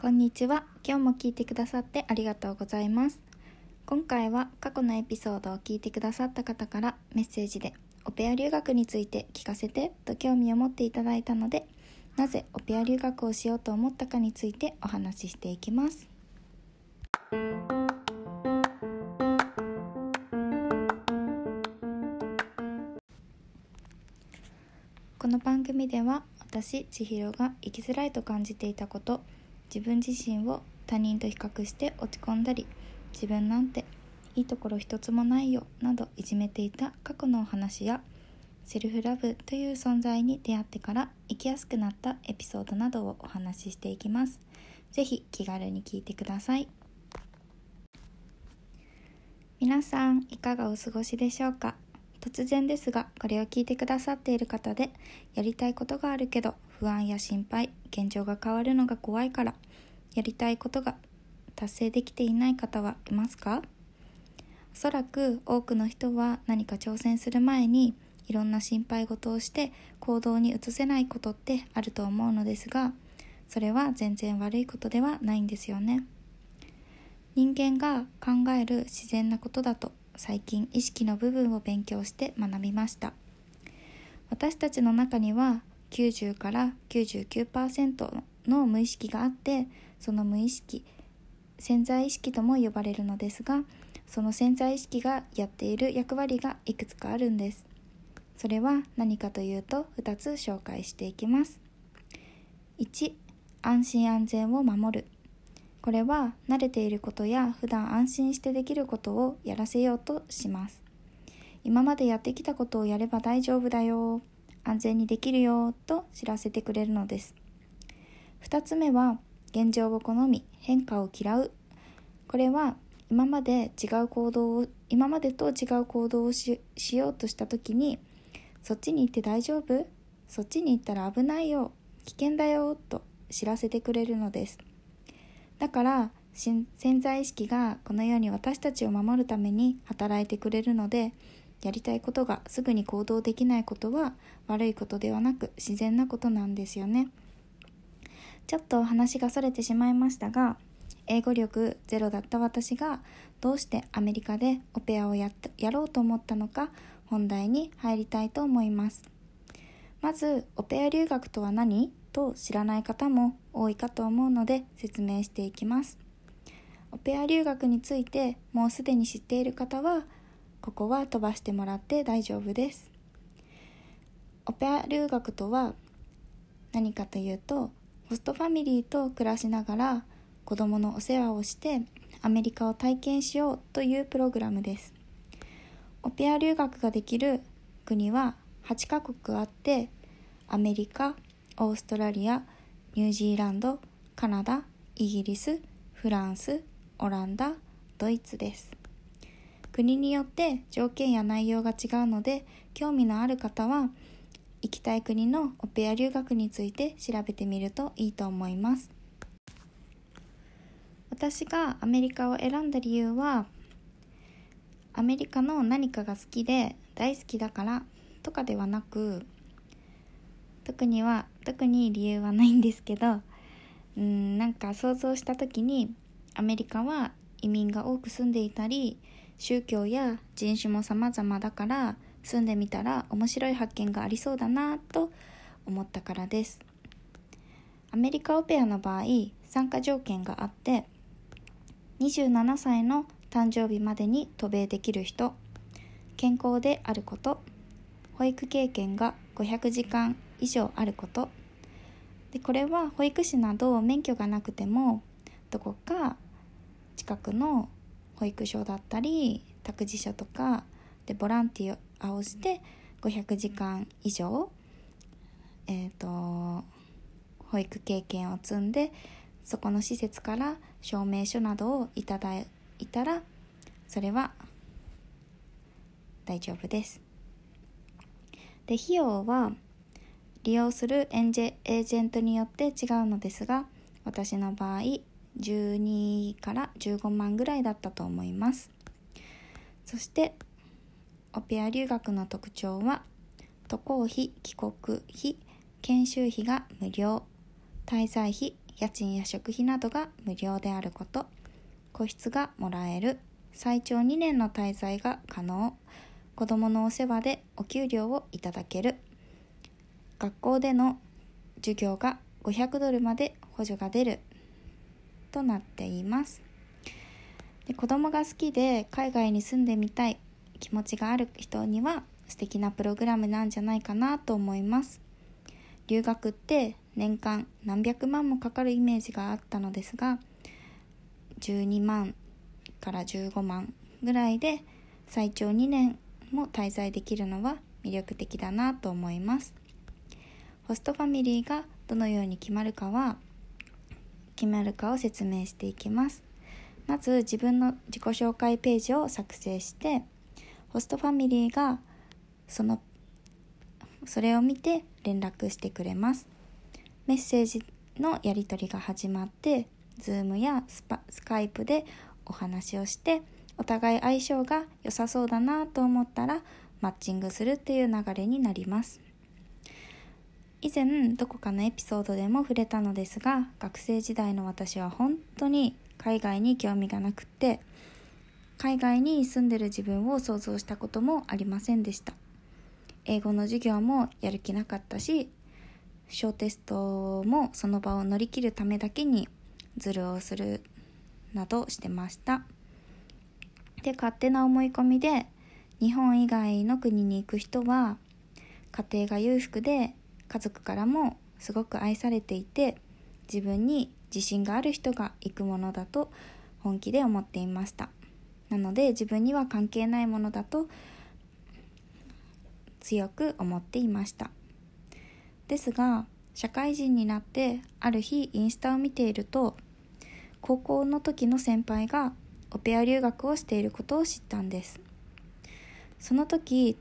こんにちは。今日も聞いてくださってありがとうございます。今回は過去のエピソードを聞いてくださった方からメッセージでオペア留学について聞かせてと興味を持っていただいたので、なぜオペア留学をしようと思ったかについてお話ししていきます。この番組では私千尋が生きづらいと感じていたこと自分自身を他人と比較して落ち込んだり自分なんていいところ一つもないよなどいじめていた過去のお話やセルフラブという存在に出会ってから生きやすくなったエピソードなどをお話ししていきます。ぜひ気軽に聞いてください。皆さんいかがお過ごしでしょうか？突然ですがこれを聞いてくださっている方でやりたいことがあるけど不安や心配現状が変わるのが怖いからやりたいことが達成できていない方はいますか？おそらく多くの人は何か挑戦する前にいろんな心配事をして行動に移せないことってあると思うのですがそれは全然悪いことではないんですよね。人間が考える自然なことだと最近意識の部分を勉強して学びました。私たちの中には90から99%の無意識があってその無意識潜在意識とも呼ばれるのですがその潜在意識がやっている役割がいくつかあるんです。それは何かというと2つ紹介していきます。1安心安全を守る。これは慣れていることや普段安心してできることをやらせようとします。今までやってきたことをやれば大丈夫だよ。安全にできるよと知らせてくれるのです。2つ目は現状を好み変化を嫌う。これは今まで違う行動を今までと違う行動をしようとした時にそっちに行って大丈夫？そっちに行ったら危ないよ。危険だよと知らせてくれるのです。だから潜在意識がこのように私たちを守るために働いてくれるのでやりたいことがすぐに行動できないことは悪いことではなく自然なことなんですよね。ちょっと話がそれてしまいましたが英語力ゼロだった私がどうしてアメリカでオペアをややろうと思ったのか本題に入りたいと思います。まずオペア留学とは何？と知らない方も多いかと思うので説明していきます。オペア留学についてもうすでに知っている方はここは飛ばしてもらって大丈夫です。オペア留学とは何かというとホストファミリーと暮らしながら子供のお世話をしてアメリカを体験しようというプログラムです。オペア留学ができる国は8カ国あってアメリカオーストラリアニュージーランドカナダイギリスフランスオランダドイツです。国によって条件や内容が違うので興味のある方は行きたい国のオペア留学について調べてみるといいと思います。私がアメリカを選んだ理由はアメリカの何かが好きで大好きだからとかではなく特には特に理由はないんですけどうんなんか想像した時にアメリカは移民が多く住んでいたり宗教や人種も様々だから住んでみたら面白い発見がありそうだなと思ったからです。アメリカオペアの場合参加条件があって27歳の誕生日までに渡米できる人健康であること保育経験が500時間以上あること。でこれは保育士など免許がなくてもどこか近くの保育所だったり託児所とかでボランティアをして500時間以上えっ、ー、と保育経験を積んでそこの施設から証明書などをいただいたらそれは大丈夫です。で費用は利用するエンジェエージェントによって違うのですが私の場合12から15万ぐらいだったと思います。そしてオペア留学の特徴は渡航費帰国費研修費が無料滞在費家賃や食費などが無料であること個室がもらえる最長2年の滞在が可能子どものお世話でお給料をいただける学校での授業が500ドルまで補助が出るとなっています。で子供が好きで海外に住んでみたい気持ちがある人には素敵なプログラムなんじゃないかなと思います。留学って年間何百万もかかるイメージがあったのですが12万から15万ぐらいで最長2年も滞在できるのは魅力的だなと思います。ホストファミリーがどのように決まるかは決まるかを説明していきます。まず自分の自己紹介ページを作成してホストファミリーがそのそれを見て連絡してくれます。メッセージのやり取りが始まって Zoom やスパスカイプでお話をしてお互い相性が良さそうだなと思ったらマッチングするっていう流れになります。以前どこかのエピソードでも触れたのですが学生時代の私は本当に海外に興味がなくって海外に住んでる自分を想像したこともありませんでした。英語の授業もやる気なかったし小テストもその場を乗り切るためだけにズルをするなどしてました。で勝手な思い込みで日本以外の国に行く人は家庭が裕福で家族からもすごく愛されていて自分に自信がある人が行くものだと本気で思っていました。なので自分には関係ないものだと強く思っていました。ですが社会人になってある日インスタを見ていると高校の時の先輩がオペア留学をしていることを知ったんです。その時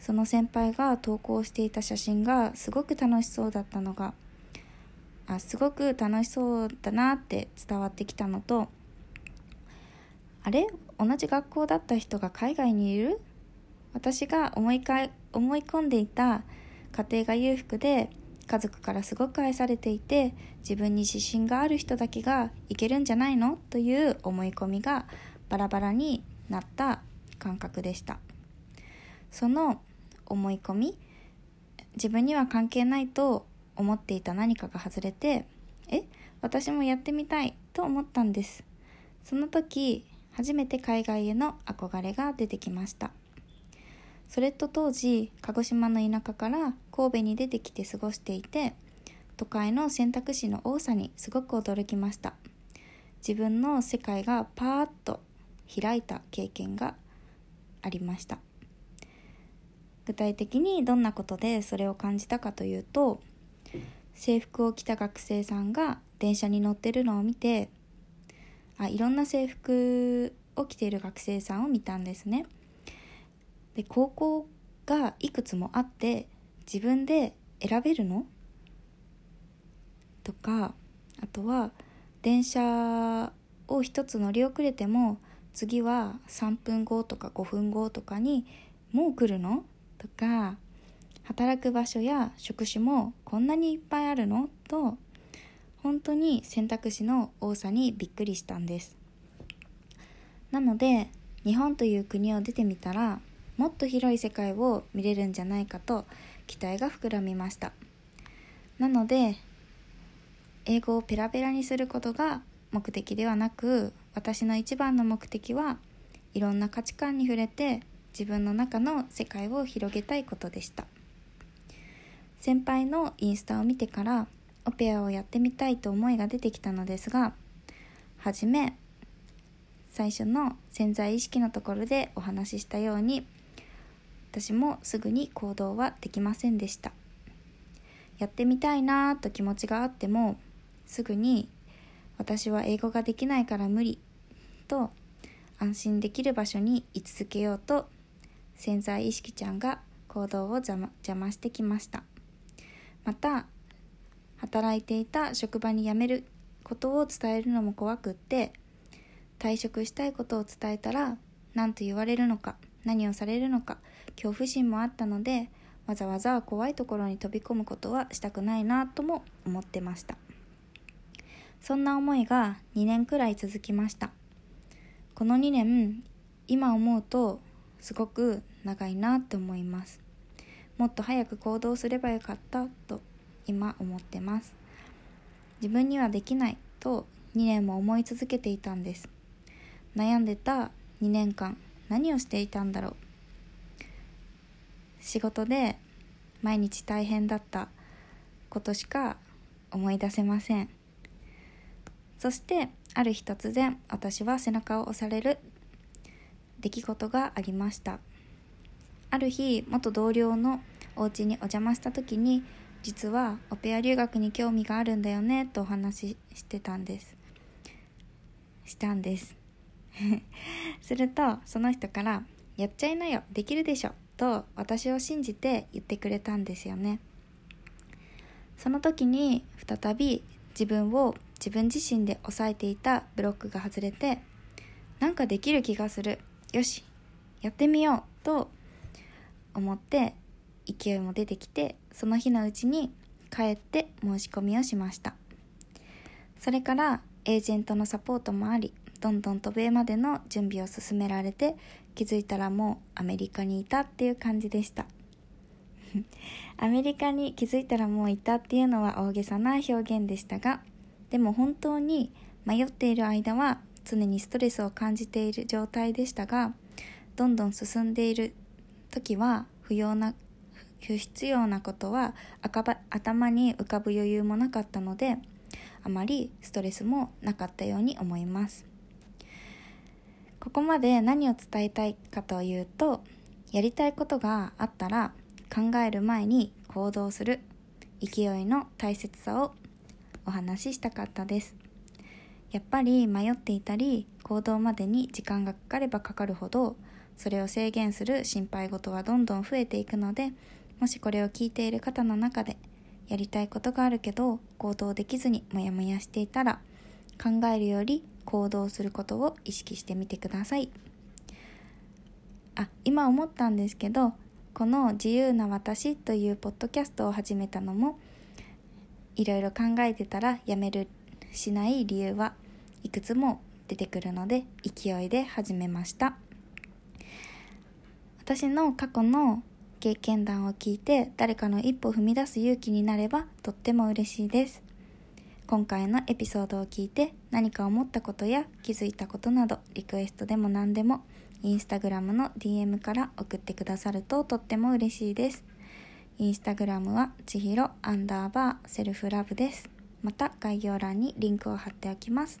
その先輩が投稿していた写真がすごく楽しそうだったのがあすごく楽しそうだなって伝わってきたのとあれ？同じ学校だった人が海外にいる？私が思いか思い込んでいた家庭が裕福で家族からすごく愛されていて自分に自信がある人だけがいけるんじゃないの？という思い込みがバラバラになった感覚でした。その思い込み自分には関係ないと思っていた何かが外れてえ私もやってみたいと思ったんです。その時初めて海外への憧れが出てきました。それと当時鹿児島の田舎から神戸に出てきて過ごしていて都会の選択肢の多さにすごく驚きました。自分の世界がパーッと開いた経験がありました。具体的にどんなことでそれを感じたかというと制服を着た学生さんが電車に乗ってるのを見てあいろんな制服を着ている学生さんを見たんですね。で高校がいくつもあって自分で選べるのとかあとは電車を一つ乗り遅れても次は3分後とか5分後とかにもう来るのとか働く場所や職種もこんなにいっぱいあるのと本当に選択肢の多さにびっくりしたんです。なので日本という国を出てみたらもっと広い世界を見れるんじゃないかと期待が膨らみました。なので英語をペラペラにすることが目的ではなく私の一番の目的はいろんな価値観に触れて自分の中の世界を広げたいことでした。先輩のインスタを見てからオペアをやってみたいと思いが出てきたのですがはじめ最初の潜在意識のところでお話ししたように私もすぐに行動はできませんでした。やってみたいなと気持ちがあってもすぐに私は英語ができないから無理と安心できる場所に居続けようと潜在意識ちゃんが行動を邪魔邪魔してきました。また働いていた職場に辞めることを伝えるのも怖くって退職したいことを伝えたら何と言われるのか何をされるのか恐怖心もあったのでわざわざ怖いところに飛び込むことはしたくないなとも思ってました。そんな思いが2年くらい続きました。この2年今思うとすごく長いなって思います。もっと早く行動すればよかったと今思ってます。自分にはできないと2年も思い続けていたんです。悩んでた2年間何をしていたんだろう。仕事で毎日大変だったことしか思い出せません。そしてある日突然私は背中を押される出来事がありました。ある日元同僚のお家にお邪魔した時に実はオペア留学に興味があるんだよねとお話ししてたんです。したんです。するとその人から「やっちゃいなよできるでしょ」と私を信じて言ってくれたんですよね。その時に再び自分を自分自身で抑えていたブロックが外れてなんかできる気がする。よしやってみようと思って勢いも出てきてその日のうちに帰って申し込みをしました。それからエージェントのサポートもありどんどん渡米までの準備を進められて気づいたらもうアメリカにいたっていう感じでした。アメリカに気づいたらもういたっていうのは大げさな表現でしたがでも本当に迷っている間は常にストレスを感じている状態でしたがどんどん進んでいる時は不要な不必要なことは頭に浮かぶ余裕もなかったのであまりストレスもなかったように思います。ここまで何を伝えたいかというとやりたいことがあったら考える前に行動する。勢いの大切さをお話ししたかったです。やっぱり迷っていたり行動までに時間がかかればかかるほどそれを制限する心配事はどんどん増えていくのでもしこれを聞いている方の中でやりたいことがあるけど行動できずにモヤモヤしていたら考えるより行動することを意識してみてください。あ今思ったんですけどこの「自由な私」というポッドキャストを始めたのもいろいろ考えてたらやめるしない理由はいくつも出てくるので勢いで始めました。私の過去の経験談を聞いて誰かの一歩踏み出す勇気になればとっても嬉しいです。今回のエピソードを聞いて何か思ったことや気づいたことなどリクエストでも何でもインスタグラムの DM から送ってくださるととっても嬉しいです。インスタグラムはちひろアンダーバーセルフラブです。また概要欄にリンクを貼っておきます。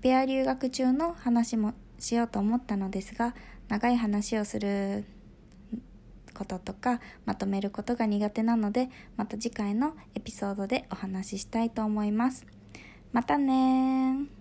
ペア留学中の話もしようと思ったのですが、長い話をすることとかまとめることが苦手なので、また次回のエピソードでお話ししたいと思います。またね